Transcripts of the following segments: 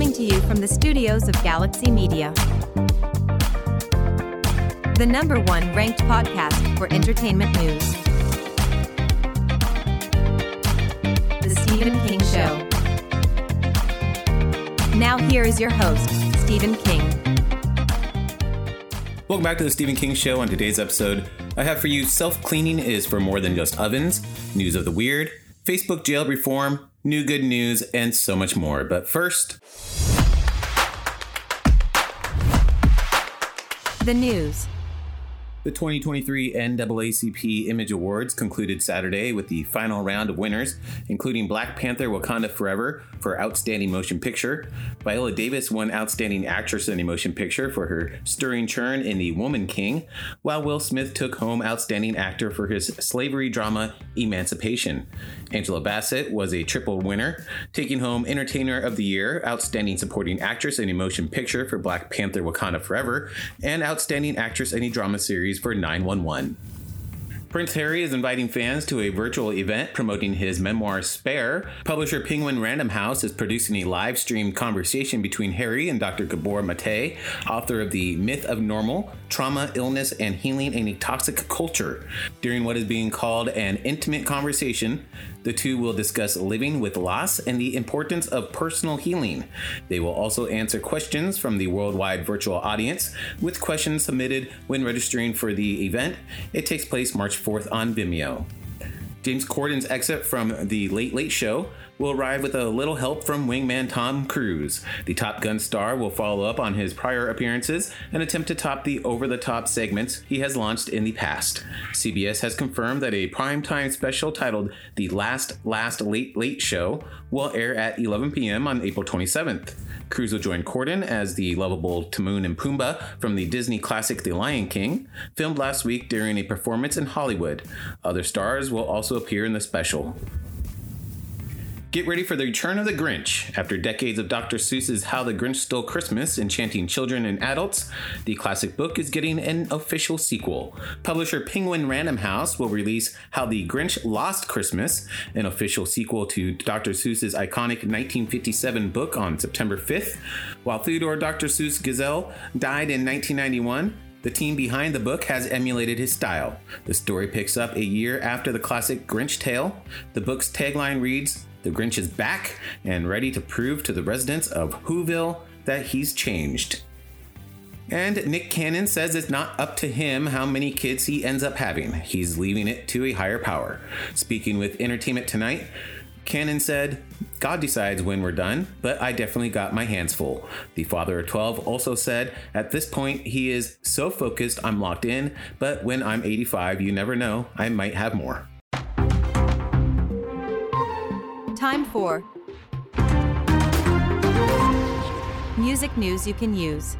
Coming to you from the studios of Galaxy Media. The number one ranked podcast for entertainment news. The Stephen King Show. Now, here is your host, Stephen King. Welcome back to the Stephen King Show. On today's episode, I have for you self cleaning is for more than just ovens, news of the weird, Facebook jail reform, new good news, and so much more. But first, The news. The 2023 NAACP Image Awards concluded Saturday with the final round of winners, including Black Panther Wakanda Forever for Outstanding Motion Picture. Viola Davis won Outstanding Actress in a Motion Picture for her stirring turn in The Woman King, while Will Smith took home Outstanding Actor for his slavery drama Emancipation. Angela Bassett was a triple winner, taking home Entertainer of the Year, Outstanding Supporting Actress in a Motion Picture for Black Panther Wakanda Forever, and Outstanding Actress in a Drama Series for 911. Prince Harry is inviting fans to a virtual event promoting his memoir Spare. Publisher Penguin Random House is producing a live streamed conversation between Harry and Dr. Gabor Mate, author of The Myth of Normal Trauma, Illness, and Healing in a Toxic Culture. During what is being called an intimate conversation, the two will discuss living with loss and the importance of personal healing. They will also answer questions from the worldwide virtual audience, with questions submitted when registering for the event. It takes place March 4th on Vimeo. James Corden's exit from The Late Late Show will arrive with a little help from wingman Tom Cruise. The Top Gun star will follow up on his prior appearances and attempt to top the over the top segments he has launched in the past. CBS has confirmed that a primetime special titled The Last Last Late Late Show will air at 11 p.m. on April 27th. Cruise will join Corden as the lovable Timon and Pumbaa from the Disney classic The Lion King, filmed last week during a performance in Hollywood. Other stars will also appear in the special. Get ready for the return of the Grinch. After decades of Dr. Seuss's How the Grinch Stole Christmas enchanting children and adults, the classic book is getting an official sequel. Publisher Penguin Random House will release How the Grinch Lost Christmas, an official sequel to Dr. Seuss's iconic 1957 book on September 5th. While Theodore Dr. Seuss Geisel died in 1991, the team behind the book has emulated his style. The story picks up a year after the classic Grinch tale. The book's tagline reads The Grinch is back and ready to prove to the residents of Whoville that he's changed. And Nick Cannon says it's not up to him how many kids he ends up having. He's leaving it to a higher power. Speaking with Entertainment Tonight, Cannon said, God decides when we're done, but I definitely got my hands full. The father of 12 also said, At this point, he is so focused, I'm locked in, but when I'm 85, you never know, I might have more. Time for music news you can use.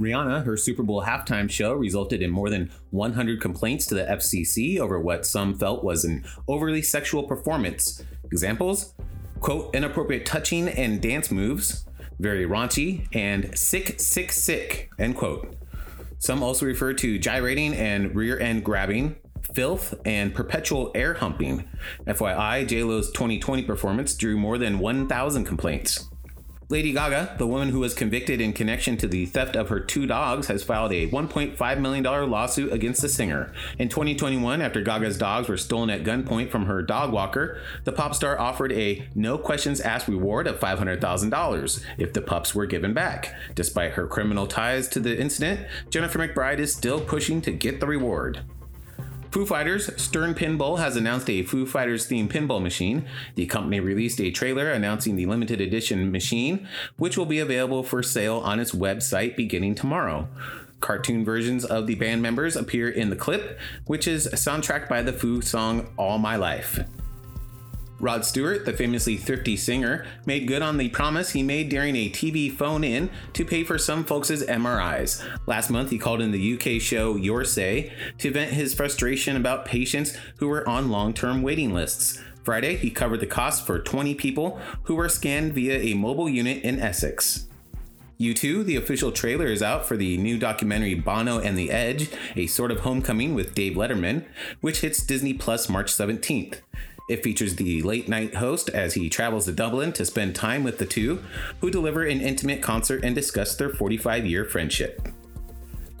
Rihanna, her Super Bowl halftime show resulted in more than 100 complaints to the FCC over what some felt was an overly sexual performance. Examples? Quote, inappropriate touching and dance moves, very raunchy, and sick, sick, sick, end quote. Some also refer to gyrating and rear end grabbing, filth, and perpetual air humping. FYI, JLo's 2020 performance drew more than 1,000 complaints. Lady Gaga, the woman who was convicted in connection to the theft of her two dogs, has filed a $1.5 million lawsuit against the singer. In 2021, after Gaga's dogs were stolen at gunpoint from her dog walker, the pop star offered a no questions asked reward of $500,000 if the pups were given back. Despite her criminal ties to the incident, Jennifer McBride is still pushing to get the reward. Foo Fighters Stern Pinball has announced a Foo Fighters themed pinball machine. The company released a trailer announcing the limited edition machine, which will be available for sale on its website beginning tomorrow. Cartoon versions of the band members appear in the clip, which is soundtracked by the Foo song All My Life. Rod Stewart, the famously thrifty singer, made good on the promise he made during a TV phone in to pay for some folks' MRIs. Last month, he called in the UK show Your Say to vent his frustration about patients who were on long term waiting lists. Friday, he covered the cost for 20 people who were scanned via a mobile unit in Essex. U2, the official trailer is out for the new documentary Bono and the Edge, a sort of homecoming with Dave Letterman, which hits Disney Plus March 17th. It features the late night host as he travels to Dublin to spend time with the two, who deliver an intimate concert and discuss their 45 year friendship.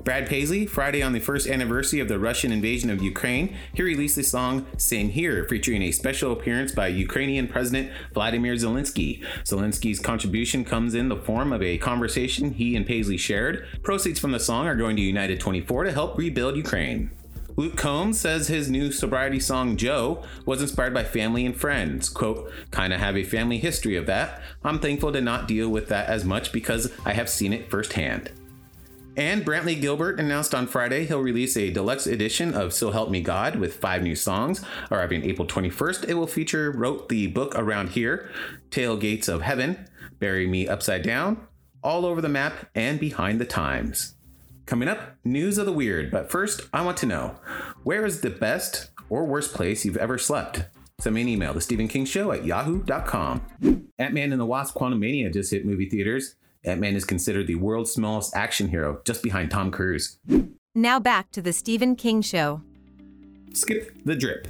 Brad Paisley, Friday on the first anniversary of the Russian invasion of Ukraine, he released the song Same Here, featuring a special appearance by Ukrainian President Vladimir Zelensky. Zelensky's contribution comes in the form of a conversation he and Paisley shared. Proceeds from the song are going to United 24 to help rebuild Ukraine. Luke Combs says his new sobriety song Joe was inspired by family and friends. Quote, kinda have a family history of that. I'm thankful to not deal with that as much because I have seen it firsthand. And Brantley Gilbert announced on Friday he'll release a deluxe edition of So Help Me God with five new songs. Arriving April 21st, it will feature Wrote the Book Around Here, Tailgates of Heaven, Bury Me Upside Down, All Over the Map, and Behind the Times. Coming up, news of the weird. But first, I want to know where is the best or worst place you've ever slept? Send me an email to Stephen King Show at yahoo.com. Ant Man and the Wasp Quantumania just hit movie theaters. Ant Man is considered the world's smallest action hero, just behind Tom Cruise. Now back to the Stephen King Show. Skip the drip.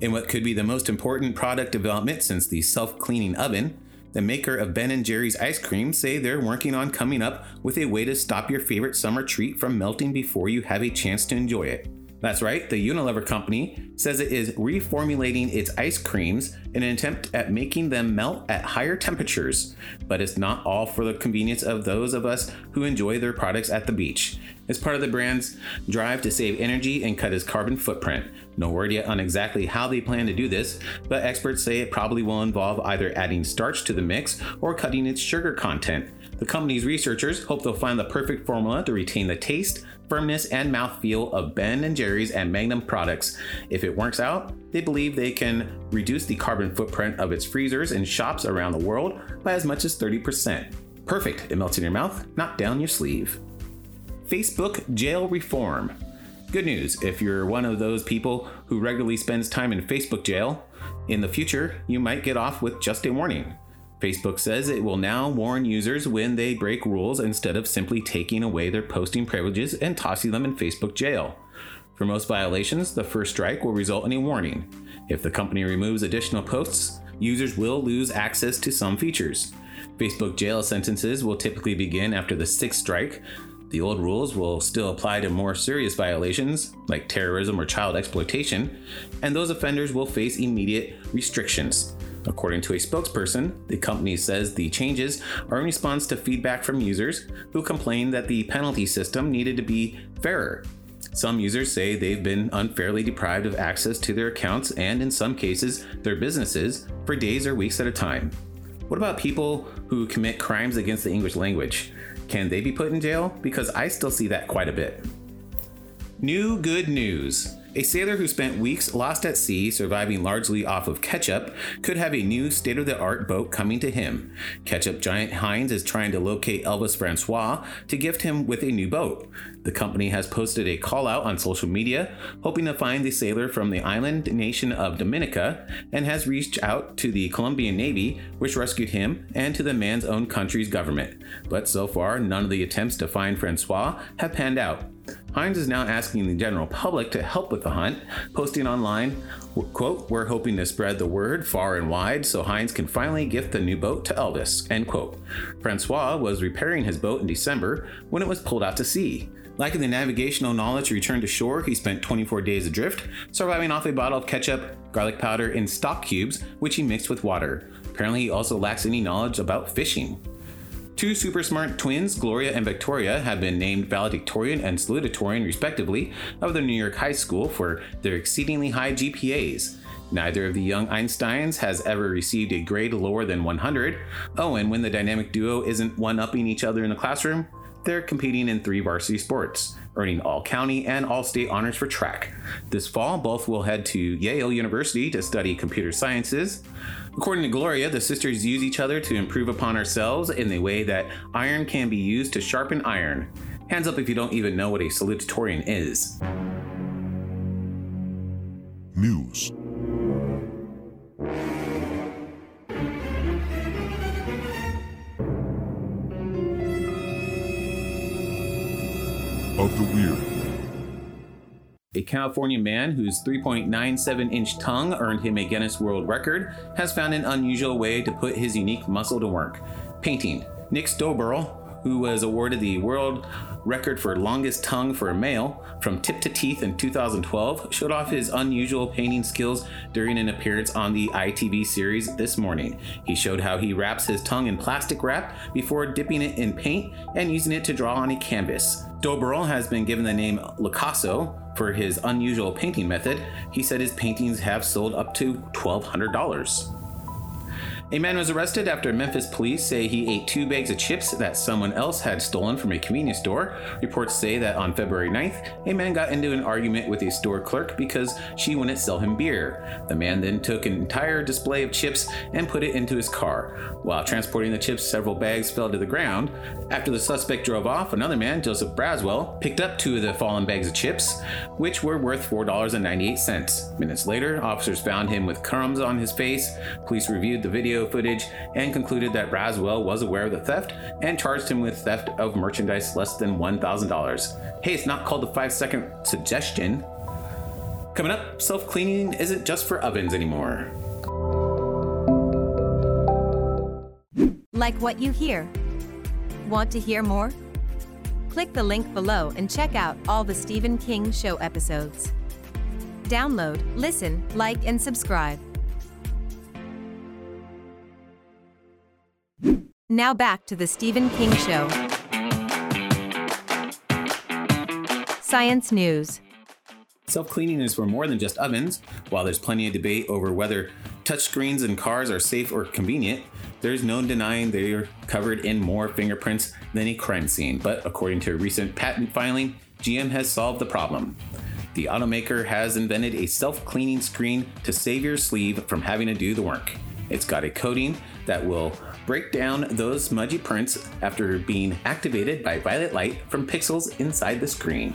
In what could be the most important product development since the self cleaning oven, the maker of Ben and Jerry's ice cream say they're working on coming up with a way to stop your favorite summer treat from melting before you have a chance to enjoy it. That's right, the Unilever company says it is reformulating its ice creams in an attempt at making them melt at higher temperatures. But it's not all for the convenience of those of us who enjoy their products at the beach. It's part of the brand's drive to save energy and cut its carbon footprint. No word yet on exactly how they plan to do this, but experts say it probably will involve either adding starch to the mix or cutting its sugar content. The company's researchers hope they'll find the perfect formula to retain the taste, firmness, and mouthfeel of Ben and Jerry's and Magnum products. If it works out, they believe they can reduce the carbon footprint of its freezers in shops around the world by as much as 30%. Perfect, it melts in your mouth, not down your sleeve. Facebook jail reform. Good news if you're one of those people who regularly spends time in Facebook jail, in the future, you might get off with just a warning. Facebook says it will now warn users when they break rules instead of simply taking away their posting privileges and tossing them in Facebook jail. For most violations, the first strike will result in a warning. If the company removes additional posts, users will lose access to some features. Facebook jail sentences will typically begin after the sixth strike. The old rules will still apply to more serious violations, like terrorism or child exploitation, and those offenders will face immediate restrictions. According to a spokesperson, the company says the changes are in response to feedback from users who complained that the penalty system needed to be fairer. Some users say they've been unfairly deprived of access to their accounts and, in some cases, their businesses for days or weeks at a time. What about people who commit crimes against the English language? Can they be put in jail? Because I still see that quite a bit. New good news. A sailor who spent weeks lost at sea, surviving largely off of ketchup, could have a new state of the art boat coming to him. Ketchup giant Heinz is trying to locate Elvis Francois to gift him with a new boat. The company has posted a call out on social media, hoping to find the sailor from the island nation of Dominica, and has reached out to the Colombian Navy, which rescued him, and to the man's own country's government. But so far, none of the attempts to find Francois have panned out. Heinz is now asking the general public to help with the hunt, posting online, quote, we're hoping to spread the word far and wide so Heinz can finally gift the new boat to Elvis, end quote. Francois was repairing his boat in December when it was pulled out to sea. Lacking the navigational knowledge to return to shore, he spent 24 days adrift, surviving off a bottle of ketchup, garlic powder, and stock cubes, which he mixed with water. Apparently, he also lacks any knowledge about fishing. Two super smart twins, Gloria and Victoria, have been named valedictorian and salutatorian, respectively, of the New York High School for their exceedingly high GPAs. Neither of the young Einsteins has ever received a grade lower than 100. Oh, and when the dynamic duo isn't one upping each other in the classroom, they're competing in three varsity sports, earning all county and all state honors for track. This fall, both will head to Yale University to study computer sciences. According to Gloria, the sisters use each other to improve upon ourselves in the way that iron can be used to sharpen iron. Hands up if you don't even know what a salutatorian is. News. Of the Weird. A California man whose 3.97 inch tongue earned him a Guinness World Record has found an unusual way to put his unique muscle to work painting. Nick Stoeberl, who was awarded the world record for longest tongue for a male from tip to teeth in 2012, showed off his unusual painting skills during an appearance on the ITV series This Morning. He showed how he wraps his tongue in plastic wrap before dipping it in paint and using it to draw on a canvas. Stoeberl has been given the name Licasso for his unusual painting method. He said his paintings have sold up to $1,200. A man was arrested after Memphis police say he ate two bags of chips that someone else had stolen from a convenience store. Reports say that on February 9th, a man got into an argument with a store clerk because she wouldn't sell him beer. The man then took an entire display of chips and put it into his car. While transporting the chips, several bags fell to the ground. After the suspect drove off, another man, Joseph Braswell, picked up two of the fallen bags of chips, which were worth $4.98. Minutes later, officers found him with crumbs on his face. Police reviewed the video video footage and concluded that Braswell was aware of the theft and charged him with theft of merchandise less than $1,000. Hey, it's not called the five second suggestion. Coming up, self cleaning isn't just for ovens anymore. Like what you hear? Want to hear more? Click the link below and check out all the Stephen King Show episodes. Download, listen, like, and subscribe. Now back to the Stephen King Show. Science News. Self cleaning is for more than just ovens. While there's plenty of debate over whether touchscreens in cars are safe or convenient, there's no denying they're covered in more fingerprints than a crime scene. But according to a recent patent filing, GM has solved the problem. The automaker has invented a self cleaning screen to save your sleeve from having to do the work. It's got a coating that will break down those smudgy prints after being activated by violet light from pixels inside the screen.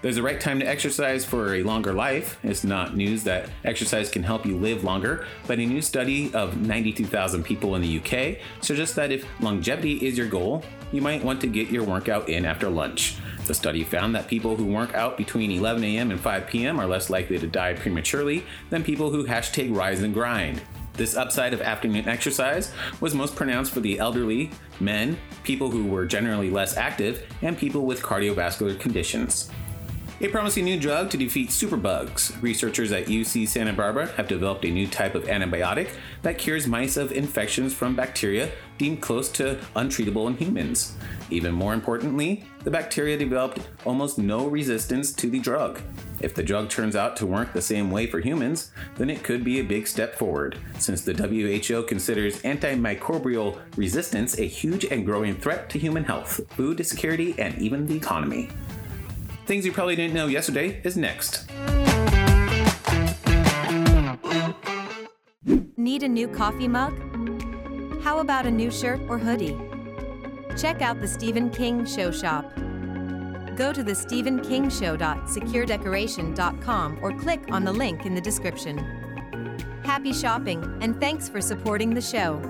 There's a right time to exercise for a longer life. It's not news that exercise can help you live longer, but a new study of 92,000 people in the UK suggests that if longevity is your goal, you might want to get your workout in after lunch. The study found that people who work out between 11 a.m. and 5 p.m. are less likely to die prematurely than people who hashtag rise and grind. This upside of afternoon exercise was most pronounced for the elderly, men, people who were generally less active, and people with cardiovascular conditions. A promising new drug to defeat superbugs. Researchers at UC Santa Barbara have developed a new type of antibiotic that cures mice of infections from bacteria deemed close to untreatable in humans. Even more importantly, the bacteria developed almost no resistance to the drug. If the drug turns out to work the same way for humans, then it could be a big step forward, since the WHO considers antimicrobial resistance a huge and growing threat to human health, food security, and even the economy. Things you probably didn't know yesterday is next. Need a new coffee mug? How about a new shirt or hoodie? Check out the Stephen King Show shop. Go to the stephenkingshow.securedecoration.com or click on the link in the description. Happy shopping and thanks for supporting the show.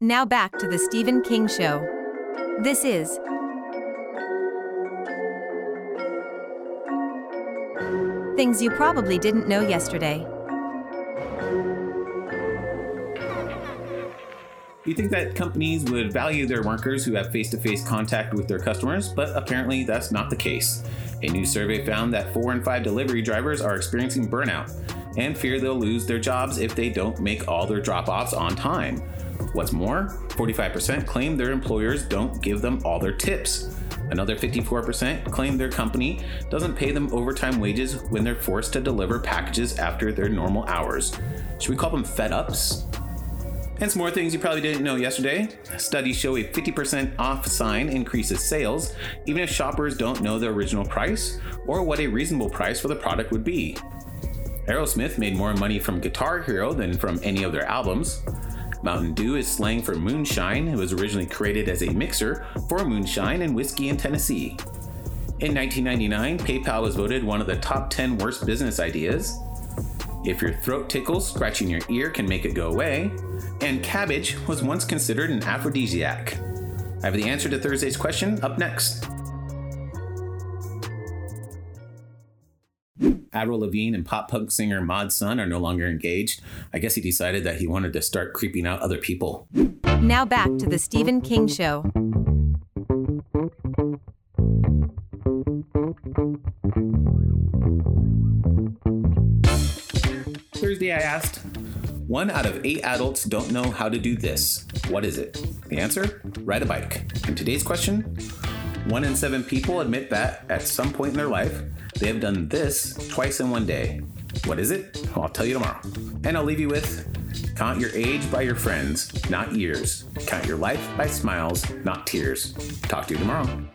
Now back to the Stephen King Show. This is Things you probably didn't know yesterday. You think that companies would value their workers who have face to face contact with their customers, but apparently that's not the case. A new survey found that four in five delivery drivers are experiencing burnout and fear they'll lose their jobs if they don't make all their drop offs on time. What's more, 45% claim their employers don't give them all their tips. Another 54% claim their company doesn't pay them overtime wages when they're forced to deliver packages after their normal hours. Should we call them fed ups? And some more things you probably didn't know yesterday. Studies show a 50% off sign increases sales, even if shoppers don't know the original price or what a reasonable price for the product would be. Aerosmith made more money from Guitar Hero than from any of their albums. Mountain Dew is slang for moonshine. It was originally created as a mixer for moonshine and whiskey in Tennessee. In 1999, PayPal was voted one of the top 10 worst business ideas. If your throat tickles, scratching your ear can make it go away. And cabbage was once considered an aphrodisiac. I have the answer to Thursday's question up next. Avril Lavigne and pop punk singer Mod Sun are no longer engaged. I guess he decided that he wanted to start creeping out other people. Now back to the Stephen King Show. Thursday, I asked, one out of eight adults don't know how to do this. What is it? The answer? Ride a bike. And today's question? One in seven people admit that at some point in their life, they have done this twice in one day. What is it? Well, I'll tell you tomorrow. And I'll leave you with count your age by your friends, not years. Count your life by smiles, not tears. Talk to you tomorrow.